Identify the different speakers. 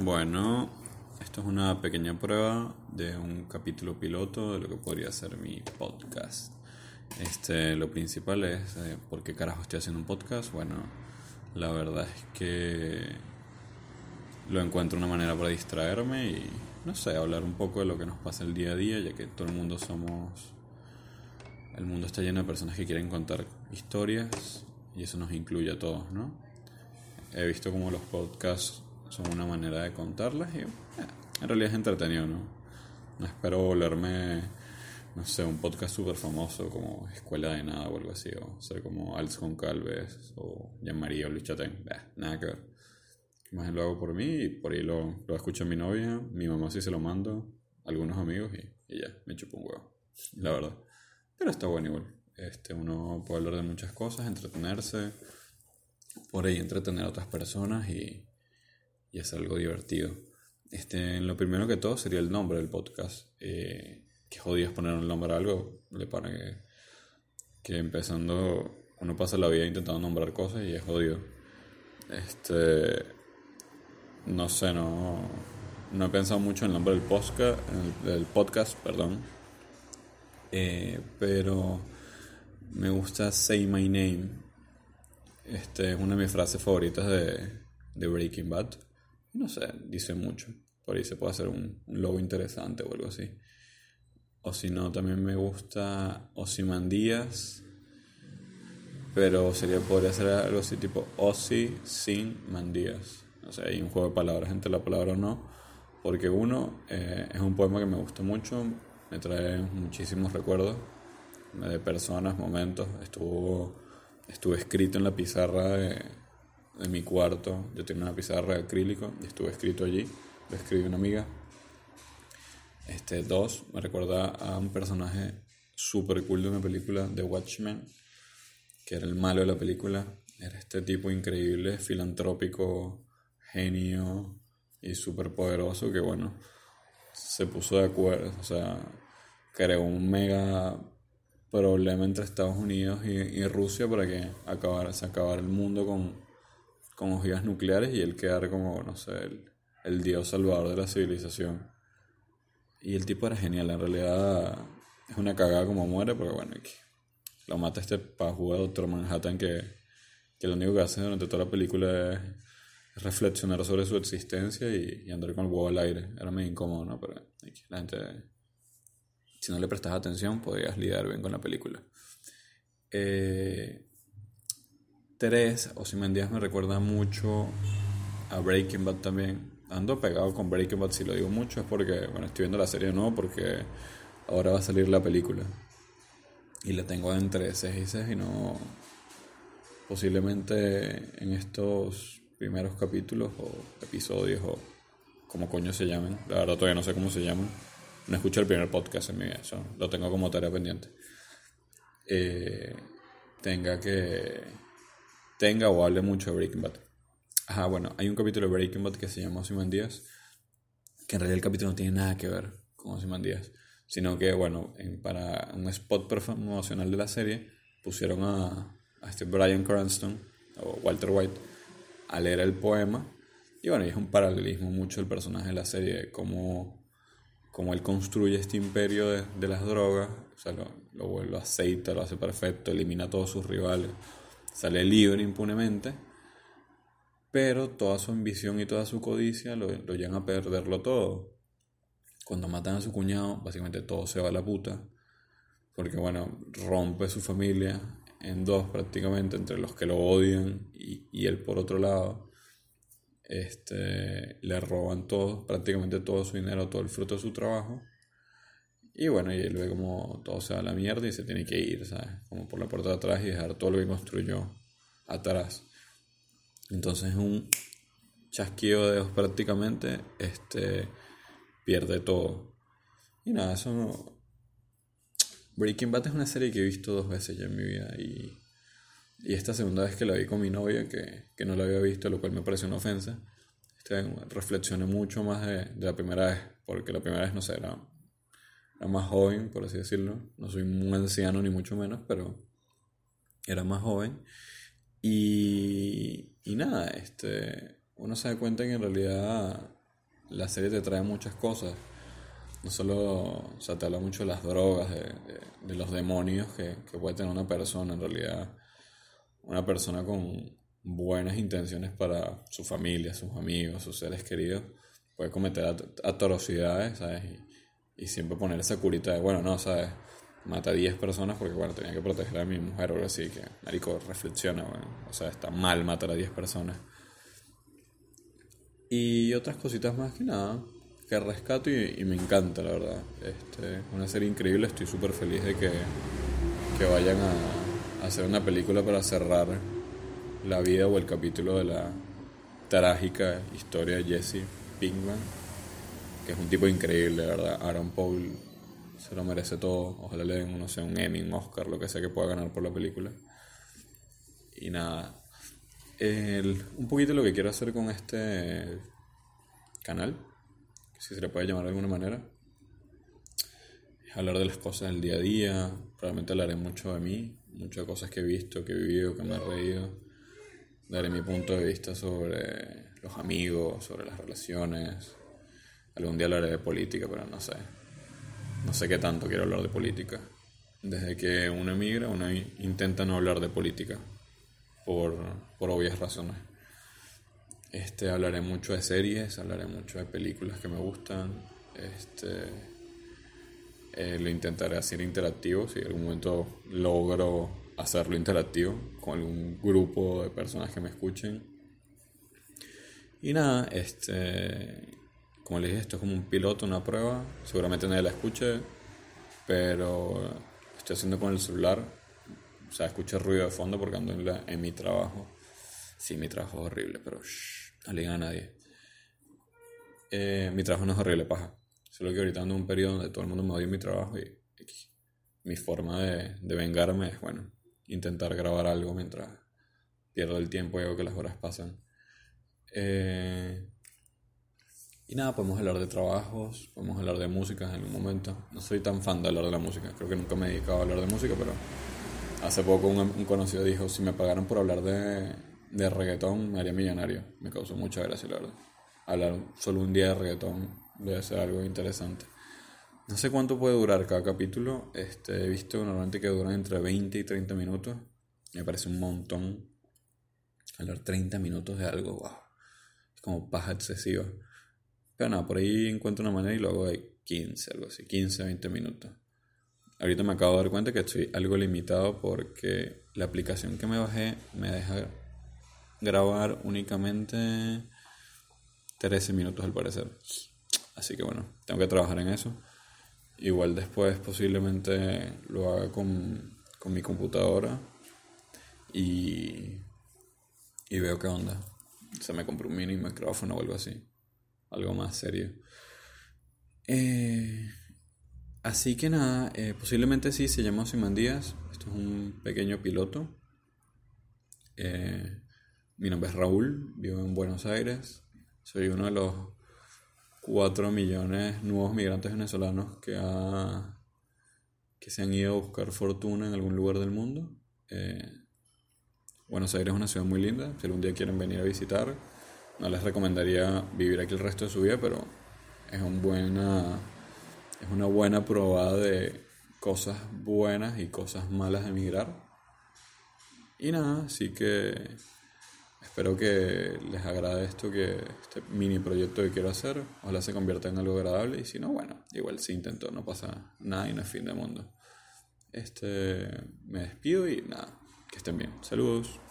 Speaker 1: Bueno, esto es una pequeña prueba de un capítulo piloto de lo que podría ser mi podcast. Este, lo principal es eh, por qué carajo estoy haciendo un podcast. Bueno, la verdad es que lo encuentro una manera para distraerme y no sé, hablar un poco de lo que nos pasa el día a día, ya que todo el mundo somos el mundo está lleno de personas que quieren contar historias y eso nos incluye a todos, ¿no? He visto como los podcasts son una manera de contarlas y eh, en realidad es entretenido, ¿no? No espero volverme, no sé, un podcast súper famoso como Escuela de Nada o algo así, o ser como Alex Calves o Jean-Marie o Luis Chatén, nada que ver. Más lo hago por mí y por ahí lo, lo escucha mi novia, mi mamá sí se lo mando, algunos amigos y, y ya, me chupo un huevo, la verdad. Pero está bueno igual. Este, uno puede hablar de muchas cosas, entretenerse, por ahí entretener a otras personas y, y hacer algo divertido. Este, lo primero que todo sería el nombre del podcast. Eh, que jodías poner un nombre a algo, le para que, que empezando uno pasa la vida intentando nombrar cosas y es jodido. Este, no sé, no, no he pensado mucho en el nombre del podcast, del podcast, perdón. Eh, pero me gusta Say My Name. Este es una de mis frases favoritas de, de Breaking Bad. No sé, dice mucho. Por ahí se puede hacer un, logo interesante o algo así. O si no, también me gusta Osimandías. Pero sería, podría ser algo así tipo Osi sin Mandías. O sea, hay un juego de palabras entre la palabra o no. Porque uno, eh, es un poema que me gusta mucho. Me trae muchísimos recuerdos de personas, momentos. Estuvo, estuvo escrito en la pizarra de, de mi cuarto. Yo tenía una pizarra de acrílico y estuve escrito allí. Lo escribí una amiga. Este, dos, me recuerda a un personaje súper cool de una película, The Watchmen, que era el malo de la película. Era este tipo increíble, filantrópico, genio y súper poderoso que, bueno, se puso de acuerdo, o sea, creó un mega problema entre Estados Unidos y, Rusia para que acabara, se acabara el mundo con, con ojivas nucleares y él quedara como, no sé, el, dios salvador de la civilización. Y el tipo era genial, en realidad es una cagada como muere, pero bueno, lo mata este pajú de Doctor Manhattan que, que lo único que hace durante toda la película es reflexionar sobre su existencia y, andar con el huevo al aire. Era medio incómodo, ¿no? Pero la gente, si no le prestas atención, podrías lidiar bien con la película. Eh, Tres, Díaz me recuerda mucho a Breaking Bad también. Ando pegado con Breaking Bad, si lo digo mucho, es porque, bueno, estoy viendo la serie no, porque ahora va a salir la película. Y la tengo entre 6 y 6 y no. Posiblemente en estos primeros capítulos o episodios o como coño se llamen. La verdad todavía no sé cómo se llaman. No escuché el primer podcast en mi vida, eso lo tengo como tarea pendiente. Eh, tenga que tenga o hable mucho de Breaking Bad. Ajá, bueno, hay un capítulo de Breaking Bad que se llama Díaz que en realidad el capítulo no tiene nada que ver con Díaz sino que, bueno, para un spot promocional de la serie pusieron a, este Brian Cranston o Walter White a leer el poema. Y bueno, es un paralelismo mucho el personaje de la serie, cómo, cómo él construye este imperio de, de las drogas, o sea, lo, lo, lo aceita, lo hace perfecto, elimina a todos sus rivales sale libre impunemente, pero toda su ambición y toda su codicia lo, lo llevan a perderlo todo. Cuando matan a su cuñado, básicamente todo se va a la puta, porque bueno, rompe su familia en dos prácticamente, entre los que lo odian y, y él por otro lado. Este, le roban todo, prácticamente todo su dinero, todo el fruto de su trabajo y bueno, y él ve como todo se va a la mierda y se tiene que ir, ¿sabes? Como por la puerta de atrás y dejar todo lo que construyó atrás. Entonces un chasquido de dedos prácticamente, este, pierde todo. Y nada, eso no... Breaking Bad es una serie que he visto dos veces ya en mi vida y, y esta segunda vez que la vi con mi novia, que, que no la había visto, lo cual me pareció una ofensa, este, reflexioné mucho más de, de la primera vez, porque la primera vez no sé, era era más joven, por así decirlo. No soy muy anciano ni mucho menos, pero era más joven. Y, y nada, este, uno se da cuenta que en realidad la serie te trae muchas cosas. No solo, o sea, te habla mucho de las drogas, de, de, los demonios que, que puede tener una persona. En realidad, una persona con buenas intenciones para su familia, sus amigos, sus seres queridos, puede cometer atrocidades, ¿sabes? Y, y siempre poner esa curita de, bueno, no, ¿sabes? mata a 10 personas porque, bueno, tenía que proteger a mi mujer o algo así, que, marico, reflexiona, bueno, o sea, está mal matar a 10 personas. Y otras cositas más que nada, que rescato y, me encanta, la verdad. Este, una serie increíble, estoy súper feliz de que, que vayan a, a hacer una película para cerrar la vida o el capítulo de la trágica historia de Jesse Pinkman, que es un tipo increíble, verdad. Aaron Paul se lo merece todo. Ojalá le den, no sé, un Emmy, un Oscar, lo que sea que pueda ganar por la película. Y nada. un poquito lo que quiero hacer con este canal, si se le puede llamar de alguna manera, es hablar de las cosas del día a día. Probablemente hablaré mucho de mí, muchas cosas que he visto, que he vivido, que me he reído. Daré mi punto de vista sobre los amigos, sobre las relaciones. Algún día hablaré de política, pero no sé. No sé qué tanto quiero hablar de política. Desde que uno emigra, uno intenta no hablar de política, por, por obvias razones. Este, hablaré mucho de series, hablaré mucho de películas que me gustan. Este, eh, lo intentaré hacer interactivo, si en algún momento logro hacerlo interactivo con algún grupo de personas que me escuchen. Y nada, este, como les dije, esto es como un piloto, una prueba. Seguramente nadie la escuche, pero estoy haciendo con el celular. O sea, escucho ruido de fondo porque ando en, en mi trabajo. Sí, mi trabajo es horrible, pero shh, no le digan a nadie. Eh, mi trabajo no es horrible, paja. Solo que ahorita ando en un periodo donde todo el mundo me odia mi trabajo y, mi forma de, de, vengarme es, bueno, intentar grabar algo mientras pierdo el tiempo y hago que las horas pasan. Eh, y nada, podemos hablar de trabajos, podemos hablar de música en algún momento. No soy tan fan de hablar de la música, creo que nunca me he dedicado a hablar de música, pero hace poco un, conocido dijo, si me pagaran por hablar de, de reggaetón, me haría millonario. Me causó mucha gracia, la verdad. Hablar solo un día de reggaetón debe ser algo interesante. No sé cuánto puede durar cada capítulo. Este, he visto normalmente que duran entre 20 y 30 minutos. Me parece un montón. Hablar 30 minutos de algo, wow. Es como paja excesiva. Pero nada, por ahí encuentro una manera y luego de 15, algo así, 15, 20 minutos. Ahorita me acabo de dar cuenta que estoy algo limitado porque la aplicación que me bajé me deja grabar únicamente 13 minutos al parecer. Así que bueno, tengo que trabajar en eso. Igual después posiblemente lo haga con, con mi computadora y, y veo qué onda. Se me compró un mini micrófono o algo así algo más serio. Eh, así que nada, eh, posiblemente sí se llama Simán Díaz. Esto es un pequeño piloto. Eh, mi nombre es Raúl, vivo en Buenos Aires. Soy uno de los 4 millones nuevos migrantes venezolanos que, ha, que se han ido a buscar fortuna en algún lugar del mundo. Buenos Aires es una ciudad muy linda. Si algún día quieren venir a visitar, no les recomendaría vivir aquí el resto de su vida, pero es, un buena, es una buena probada de cosas buenas y cosas malas de emigrar. Y nada, así que espero que les agrade esto, que este mini proyecto que quiero hacer, ojalá se convierta en algo agradable y si no, bueno, igual si intento, no pasa nada y no es fin del mundo. Este, me despido y nada, que estén bien. Saludos.